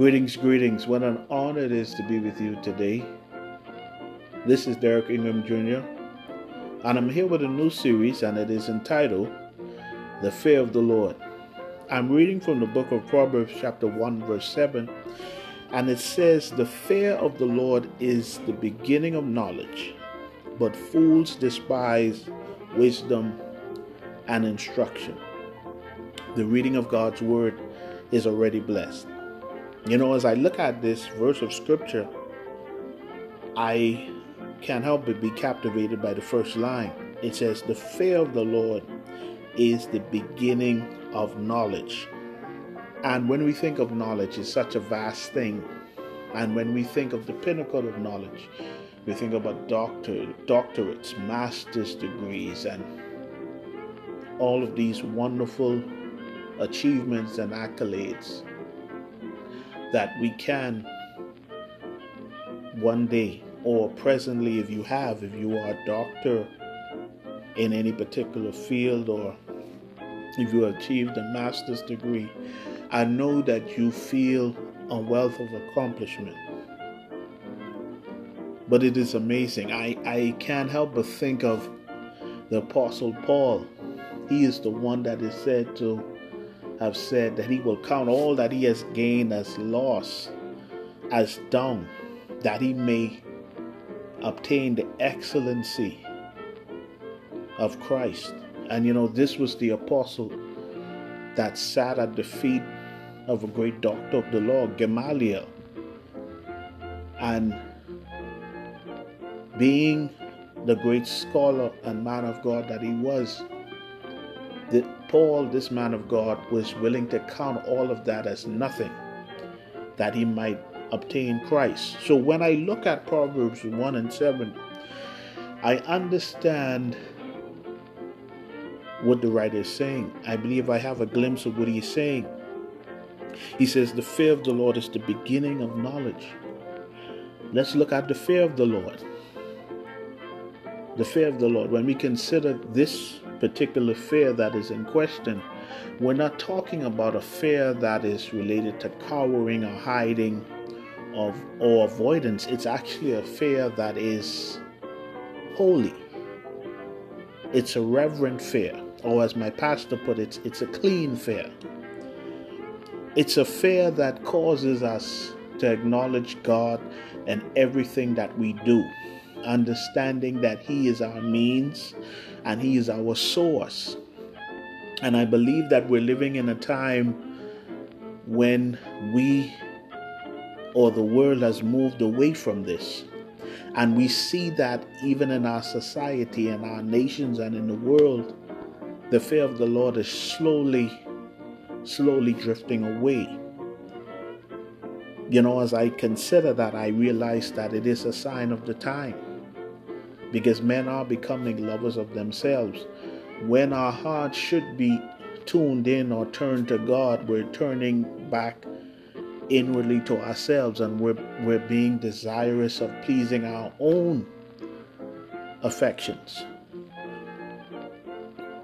Greetings, greetings. What an honor it is to be with you today. This is Derek Ingram Jr., and I'm here with a new series, and it is entitled The Fear of the Lord. I'm reading from the book of Proverbs, chapter 1, verse 7, and it says, The fear of the Lord is the beginning of knowledge, but fools despise wisdom and instruction. The reading of God's word is already blessed. You know, as I look at this verse of scripture, I can't help but be captivated by the first line. It says, The fear of the Lord is the beginning of knowledge. And when we think of knowledge, it's such a vast thing. And when we think of the pinnacle of knowledge, we think about doctor, doctorates, master's degrees, and all of these wonderful achievements and accolades that we can one day or presently if you have if you are a doctor in any particular field or if you achieved a master's degree i know that you feel a wealth of accomplishment. But it is amazing. I, I can't help but think of the apostle paul. He is the one that is said to have said that he will count all that he has gained as loss, as dung, that he may obtain the excellency of Christ. And you know, this was the apostle that sat at the feet of a great doctor of the law, Gamaliel. And being the great scholar and man of God that he was, that Paul, this man of God, was willing to count all of that as nothing that he might obtain Christ. So when I look at Proverbs 1 and 7, I understand what the writer is saying. I believe I have a glimpse of what he's saying. He says, The fear of the Lord is the beginning of knowledge. Let's look at the fear of the Lord. The fear of the Lord. When we consider this particular fear that is in question, we're not talking about a fear that is related to cowering or hiding of or avoidance. It's actually a fear that is holy. It's a reverent fear, or as my pastor put it, it's a clean fear. It's a fear that causes us to acknowledge God and everything that we do understanding that He is our means and He is our source. And I believe that we're living in a time when we or the world has moved away from this. And we see that even in our society and our nations and in the world, the fear of the Lord is slowly, slowly drifting away. You know, as I consider that, I realize that it is a sign of the time because men are becoming lovers of themselves. When our hearts should be tuned in or turned to God, we're turning back inwardly to ourselves and we're, we're being desirous of pleasing our own affections.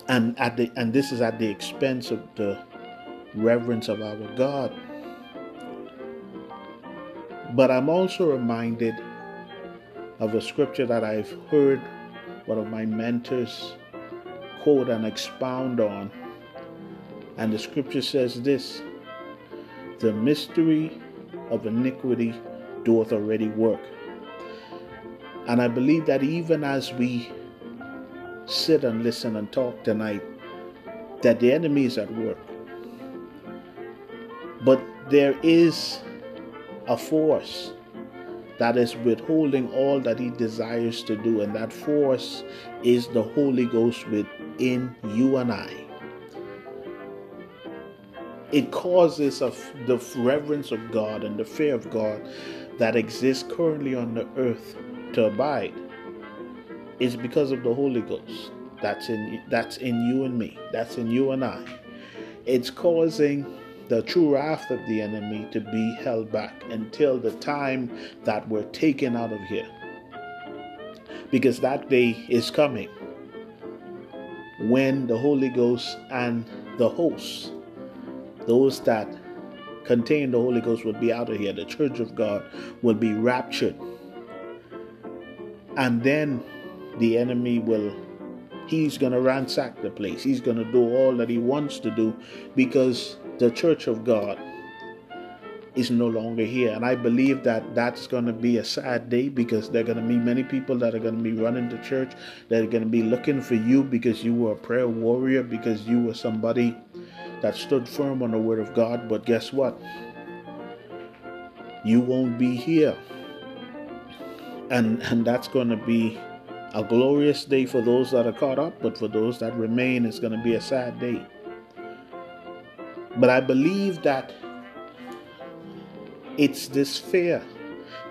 And at the and this is at the expense of the reverence of our God. But I'm also reminded of a scripture that I've heard one of my mentors quote and expound on. And the scripture says this The mystery of iniquity doeth already work. And I believe that even as we sit and listen and talk tonight, that the enemy is at work. But there is a force that is withholding all that he desires to do, and that force is the Holy Ghost within you and I. It causes of the reverence of God and the fear of God that exists currently on the earth to abide. It's because of the Holy Ghost that's in that's in you and me. That's in you and I. It's causing the true wrath of the enemy to be held back until the time that we're taken out of here. Because that day is coming when the Holy Ghost and the hosts, those that contain the Holy Ghost will be out of here. The church of God will be raptured. And then the enemy will he's going to ransack the place. He's going to do all that he wants to do because the church of God is no longer here. And I believe that that's going to be a sad day because there are going to be many people that are going to be running to church that are going to be looking for you because you were a prayer warrior, because you were somebody that stood firm on the word of God. But guess what? You won't be here. And, and that's going to be a glorious day for those that are caught up, but for those that remain, it's going to be a sad day. But I believe that it's this fear,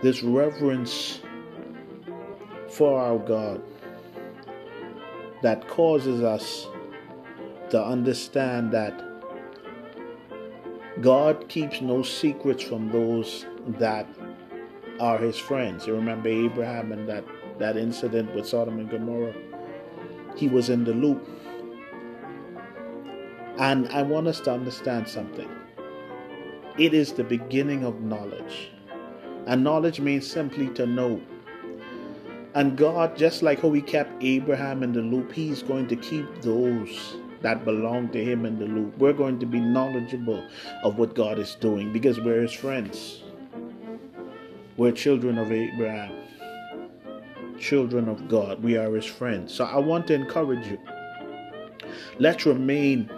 this reverence for our God that causes us to understand that God keeps no secrets from those that are his friends. You remember Abraham and that, that incident with Sodom and Gomorrah? He was in the loop. And I want us to understand something. It is the beginning of knowledge. And knowledge means simply to know. And God, just like how He kept Abraham in the loop, He's going to keep those that belong to Him in the loop. We're going to be knowledgeable of what God is doing because we're His friends. We're children of Abraham, children of God. We are His friends. So I want to encourage you. Let's remain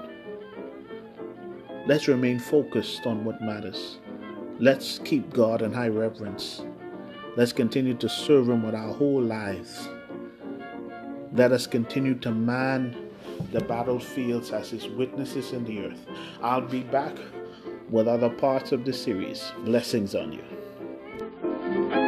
Let's remain focused on what matters. Let's keep God in high reverence. Let's continue to serve Him with our whole lives. Let us continue to man the battlefields as His witnesses in the earth. I'll be back with other parts of the series. Blessings on you.